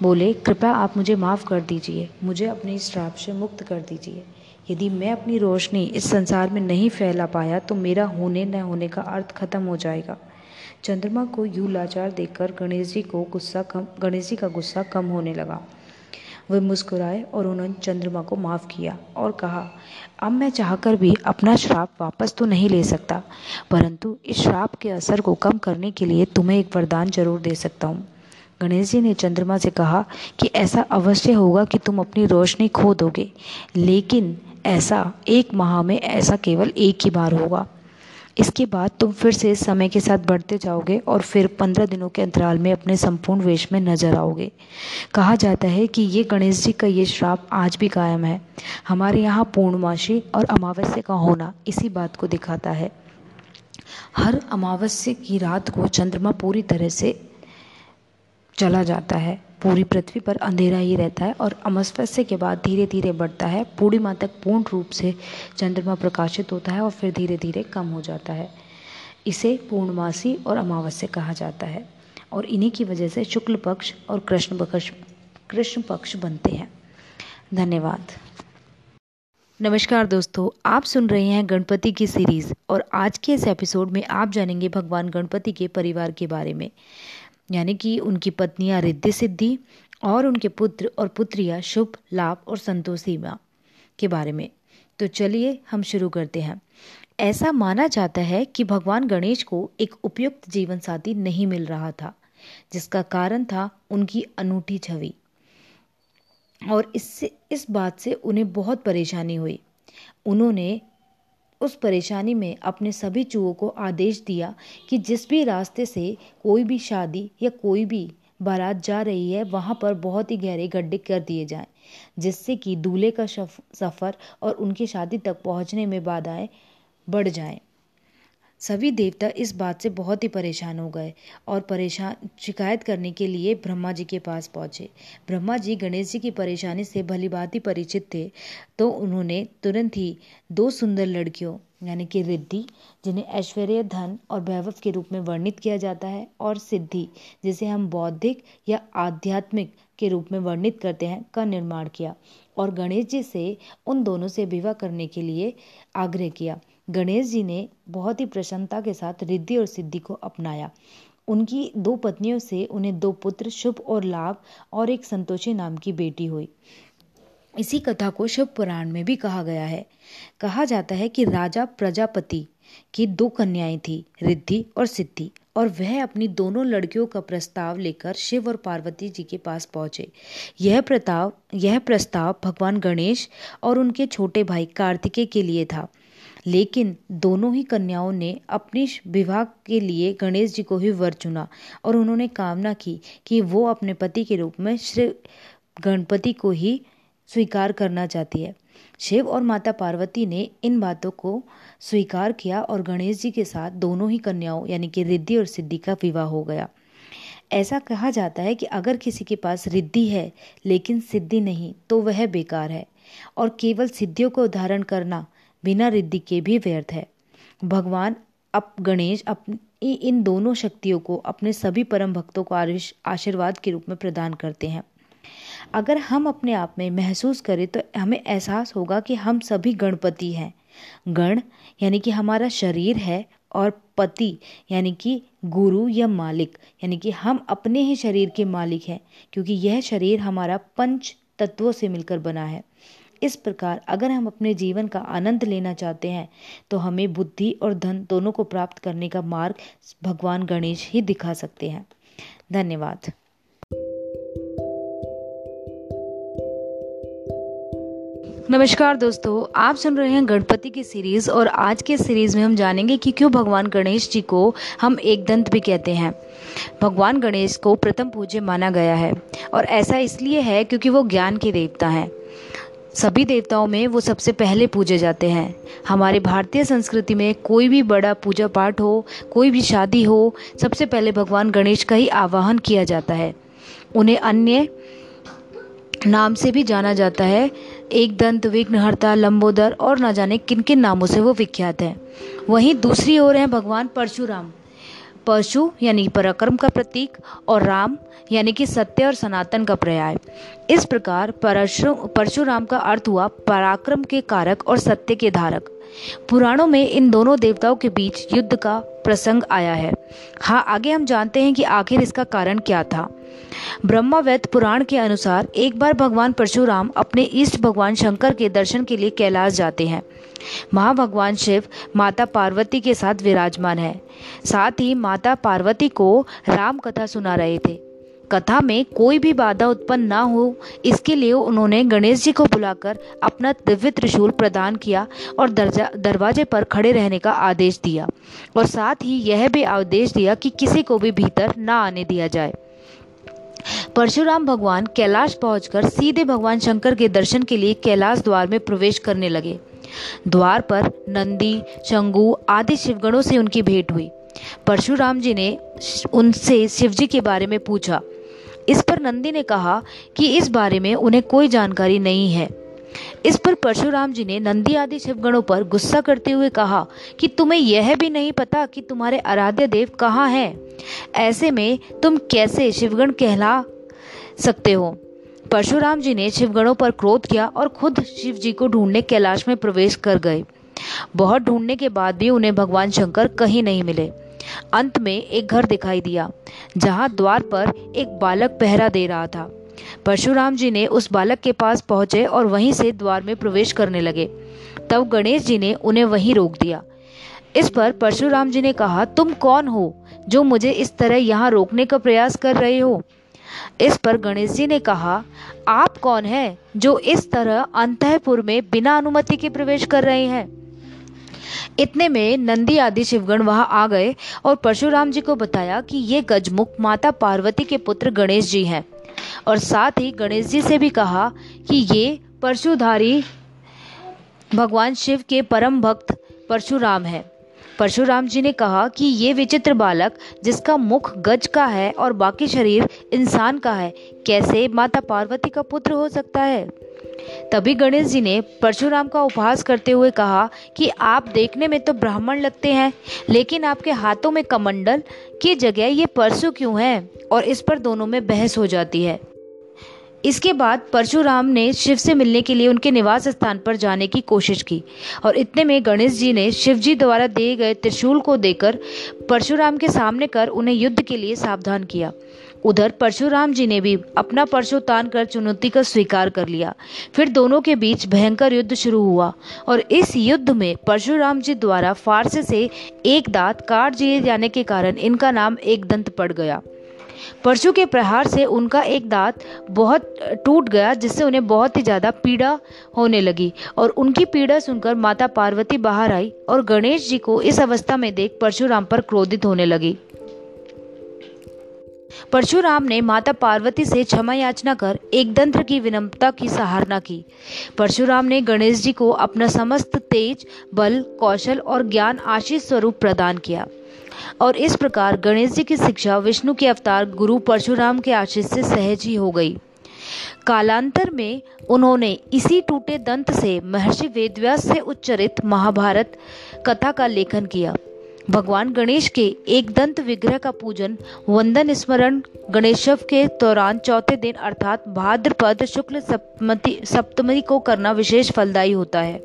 Speaker 1: बोले कृपया आप मुझे माफ़ कर दीजिए मुझे अपने श्राप से मुक्त कर दीजिए। यदि मैं अपनी रोशनी इस संसार में नहीं फैला पाया तो मेरा होने न होने का अर्थ खत्म हो जाएगा। चंद्रमा को यूँ लाचार देखकर गणेश जी को गुस्सा कम गणेश जी का गुस्सा कम होने लगा। वे मुस्कुराए और उन्होंने चंद्रमा को माफ़ किया और कहा, अब मैं चाहकर भी अपना श्राप वापस तो नहीं ले सकता, परंतु इस श्राप के असर को कम करने के लिए तुम्हें एक वरदान ज़रूर दे सकता हूँ। गणेश जी ने चंद्रमा से कहा कि ऐसा अवश्य होगा कि तुम अपनी रोशनी खो दोगे, लेकिन ऐसा, एक माह में ऐसा केवल एक ही बार होगा। इसके बाद तुम फिर से समय के साथ बढ़ते जाओगे और फिर पंद्रह दिनों के अंतराल में अपने संपूर्ण वेश में नज़र आओगे। कहा जाता है कि ये गणेश जी का ये श्राप आज भी कायम है। हमारे यहाँ पूर्णमासी और अमावस्या का होना इसी बात को दिखाता है। हर अमावस्या की रात को चंद्रमा पूरी तरह से चला जाता है। पूरी पृथ्वी पर अंधेरा ही रहता है और अमस्वस्य के बाद धीरे धीरे बढ़ता है। पूर्णिमा तक पूर्ण रूप से चंद्रमा प्रकाशित होता है और फिर धीरे धीरे कम हो जाता है। इसे पूर्णमासी और अमावस्या कहा जाता है और इन्हीं की वजह से शुक्ल पक्ष और कृष्ण पक्ष कृष्ण पक्ष बनते हैं। धन्यवाद। नमस्कार दोस्तों, आप सुन रहे हैं गणपति की सीरीज़ और आज के इस एपिसोड में आप जानेंगे भगवान गणपति के परिवार के बारे में। यानी कि उनकी पत्नियाँ रिद्धि सिद्धि और उनके पुत्र और पुत्रियाँ शुभ, लाभ और संतोषी माँ के बारे में। तो चलिए हम शुरू करते हैं। ऐसा माना जाता है कि भगवान गणेश को एक उपयुक्त जीवन साथी नहीं मिल रहा था, जिसका कारण था उनकी अनूठी छवि। और इससे, इस बात से उन्हें बहुत परेशानी हुई। उन्होंने उस परेशानी में अपने सभी चूहों को आदेश दिया कि जिस भी रास्ते से कोई भी शादी या कोई भी बारात जा रही है, वहाँ पर बहुत ही गहरे गड्ढे कर दिए जाएँ, जिससे कि दूल्हे का सफ़र और उनकी शादी तक पहुँचने में बाधाएँ बढ़ जाएँ। सभी देवता इस बात से बहुत ही परेशान हो गए और परेशान, शिकायत करने के लिए ब्रह्मा जी के पास पहुँचे। ब्रह्मा जी गणेश जी की परेशानी से भली भांति परिचित थे तो उन्होंने तुरंत ही दो सुंदर लड़कियों, यानी कि रिद्धि, जिन्हें ऐश्वर्य, धन और वैभव के रूप में वर्णित किया जाता है, और सिद्धि, जिसे हम बौद्धिक या आध्यात्मिक के रूप में वर्णित करते हैं, का निर्माण किया और गणेश जी से उन दोनों से विवाह करने के लिए आग्रह किया। गणेश जी ने बहुत ही प्रसन्नता के साथ रिद्धि और सिद्धि को अपनाया। उनकी दो पत्नियों से उन्हें दो पुत्र, शुभ और लाभ, और एक संतोषी नाम की बेटी हुई। इसी कथा को शिव पुराण में भी कहा गया है। कहा जाता है कि राजा प्रजापति की दो कन्याएँ थी, रिद्धि और सिद्धि, और वह अपनी दोनों लड़कियों का प्रस्ताव लेकर शिव और पार्वती जी के पास पहुँचे। यह प्रस्ताव यह प्रस्ताव भगवान गणेश और उनके छोटे भाई कार्तिकेय के लिए था। लेकिन दोनों ही कन्याओं ने अपनी विवाह के लिए गणेश जी को ही वर चुना और उन्होंने कामना की कि वो अपने पति के रूप में श्री गणपति को ही स्वीकार करना चाहती है। शिव और माता पार्वती ने इन बातों को स्वीकार किया और गणेश जी के साथ दोनों ही कन्याओं, यानी कि रिद्धि और सिद्धि का विवाह हो गया। ऐसा कहा जाता है कि अगर किसी के पास रिद्धि है लेकिन सिद्धि नहीं तो वह बेकार है। और केवल सिद्धियों को धारण करना बिना रिद्धि के भी व्यर्थ है। भगवान अप, गणेश अपनी, इन दोनों शक्तियों को अपने सभी परम भक्तों को आशीर्वाद के रूप में प्रदान करते हैं। अगर हम अपने आप में महसूस करें तो हमें एहसास होगा कि हम सभी गणपति हैं। गण, यानी कि हमारा शरीर है, और पति, यानी कि गुरु या मालिक, यानी कि हम अपने ही शरीर के मालिक हैं, क्योंकि यह शरीर हमारा पंच तत्वों से मिलकर बना है। इस प्रकार अगर हम अपने जीवन का आनंद लेना चाहते हैं तो हमें बुद्धि और धन दोनों को प्राप्त करने का मार्ग भगवान गणेश ही दिखा सकते हैं। धन्यवाद। नमस्कार दोस्तों, आप सुन रहे हैं गणपति की सीरीज़ और आज के सीरीज़ में हम जानेंगे कि क्यों भगवान गणेश जी को हम एक दंत भी कहते हैं। भगवान गणेश को प्रथम पूज्य माना गया है और ऐसा इसलिए है क्योंकि वो ज्ञान के देवता हैं। सभी देवताओं में वो सबसे पहले पूजे जाते हैं। हमारे भारतीय संस्कृति में कोई भी बड़ा पूजा पाठ हो, कोई भी शादी हो, सबसे पहले भगवान गणेश का ही आवाहन किया जाता है। उन्हें अन्य नाम से भी जाना जाता है। एक दंत, विघ्नहर्ता, लंबोदर और ना जाने किन किन नामों से वो विख्यात है। वहीं दूसरी ओर है भगवान परशुराम। परशु यानी पराक्रम का प्रतीक, और राम, यानी कि सत्य और सनातन का पर्याय। इस प्रकार परशु, परशुराम का अर्थ हुआ पराक्रम के कारक और सत्य के धारक। पुराणों में इन दोनों देवताओं के बीच युद्ध का प्रसंग आया है। हाँ आगे हम जानते हैं कि आखिर इसका कारण क्या था। ब्रह्मावैत पुराण के अनुसार एक बार भगवान परशुराम अपने इष्ट भगवान शंकर के दर्शन के लिए कैलाश जाते हैं। महाभगवान शिव माता पार्वती के साथ विराजमान है। साथ ही माता पार्वती को राम कथा सुना रहे थे। कथा में कोई भी बाधा उत्पन्न ना हो, इसके लिए उन्होंने गणेश जी को बुलाकर अपना दिव्य त्रिशूल प्रदान किया और दरवाजे पर खड़े रहने का आदेश दिया। और साथ ही यह भी आदेश दिया कि किसी को भी भीतर ना आने दिया जाए। परशुराम भगवान कैलाश पहुंचकर सीधे भगवान शंकर के दर्शन के लिए कैलाश द्वार में प्रवेश करने लगे। द्वार पर नंदी, चंगू आदि शिवगणों से उनकी भेंट हुई। परशुराम जी ने उनसे शिवजी के बारे में पूछा। इस पर नंदी ने कहा कि इस बारे में उन्हें कोई जानकारी नहीं है। इस पर परशुराम जी ने नंदी आदि शिवगणों पर गुस्सा करते हुए कहा कि तुम्हें यह भी नहीं पता कि तुम्हारे आराध्य देव कहाँ हैं। ऐसे में तुम कैसे शिवगण कहला सकते हो? परशुराम जी ने शिवगणों पर क्रोध किया और खुद शिव जी को ढूँढने कैलाश में प्रवेश कर गए। बहुत ढूँढने के बाद भी उन्हें भगवान शंकर कहीं नहीं मिले। अंत में एक घर दिखाई दिया, जहाँ द्वार पर एक बालक पहरा दे रहा था। परशुराम जी ने उस बालक के पास पहुँचे और वहीं से द्वार में प्रवेश करने लगे। तब गणेश जी ने उन्हें वहीं रोक दिया। इस पर परशुराम जी ने कहा, तुम कौन हो जो मुझे इस तरह यहाँ रोकने का प्रयास कर रहे हो? इस पर गणेश जी ने कहा, आप कौन हैं जो इस तरह अंतपुर में बिना अनुमति के प्रवेश कर रहे हैं? इतने में नंदी आदि शिवगण वहाँ आ गए और परशुराम जी को बताया कि ये गजमुख माता पार्वती के पुत्र गणेश जी हैं। और साथ ही गणेश जी से भी कहा कि ये परशुधारी भगवान शिव के परम भक्त परशुराम है। परशुराम जी ने कहा कि ये विचित्र बालक, जिसका मुख गज का है और बाकी शरीर इंसान का है, कैसे माता पार्वती का पुत्र हो सकता है? तभी गणेश जी ने परशुराम का उपहास करते हुए कहा कि आप देखने में तो ब्राह्मण लगते हैं, लेकिन आपके हाथों में कमंडल, की जगह ये परशु क्यों है? और इस पर दोनों में बहस हो जाती है। इसके बाद परशुराम ने शिव से मिलने के लिए उनके निवास स्थान पर जाने की कोशिश की और इतने में गणेश जी ने शिव जी द्वारा दिए गए त्रिशूल को देकर परशुराम के सामने कर उन्हें युद्ध के लिए सावधान किया। उधर परशुराम जी ने भी अपना परशु तान कर चुनौती का स्वीकार कर लिया। फिर दोनों के बीच भयंकर युद्ध शुरू हुआ और इस युद्ध में परशुराम जी द्वारा फारसे से एक दांत काट दिए जाने के कारण इनका नाम एक दंत पड़ गया। परशु के प्रहार से उनका एक दांत बहुत टूट गया, जिससे उन्हें बहुत ही ज़्यादा पीड़ा होने लगी। और उनकी पीड़ा सुनकर माता पार्वती बाहर आई और गणेश जी को इस अवस्था में देख परशुराम पर क्रोधित होने लगी। परशुराम ने माता पार्वती से क्षमा याचना कर एक दंत्र की विनम्रता की सराहना की। परशुराम ने गणेश जी को अपना समस्त तेज, बल, कौशल और ज्ञान आशीष स्वरूप प्रदान किया। और इस प्रकार गणेश जी की शिक्षा विष्णु के अवतार गुरु परशुराम के आशीष से सहज ही हो गई। कालांतर में उन्होंने इसी टूटे दंत से महर्षि वेदव्यास से उच्चरित महाभारत कथा का लेखन किया। भगवान गणेश के एक दंत विग्रह का पूजन वंदन स्मरण गणेशव के दौरान चौथे दिन अर्थात भाद्रपद शुक्ल सप्तमी को करना विशेष फलदायी होता है।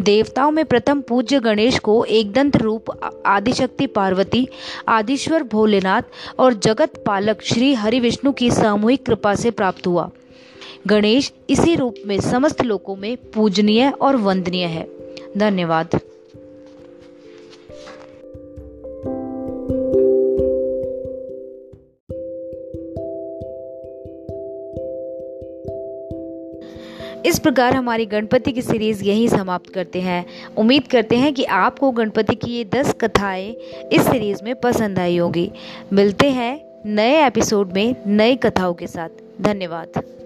Speaker 1: देवताओं में प्रथम पूज्य गणेश को एक दंत रूप आदिशक्ति पार्वती, आदिश्वर भोलेनाथ और जगत पालक श्री हरि विष्णु की सामूहिक कृपा से प्राप्त हुआ। गणेश इसी रूप में समस्त लोकों में पूजनीय और वंदनीय है। धन्यवाद। इस प्रकार हमारी गणपति की सीरीज़ यहीं समाप्त करते हैं। उम्मीद करते हैं कि आपको गणपति की ये दस कथाएँ इस सीरीज़ में पसंद आई होगी। मिलते हैं नए एपिसोड में नई कथाओं के साथ। धन्यवाद।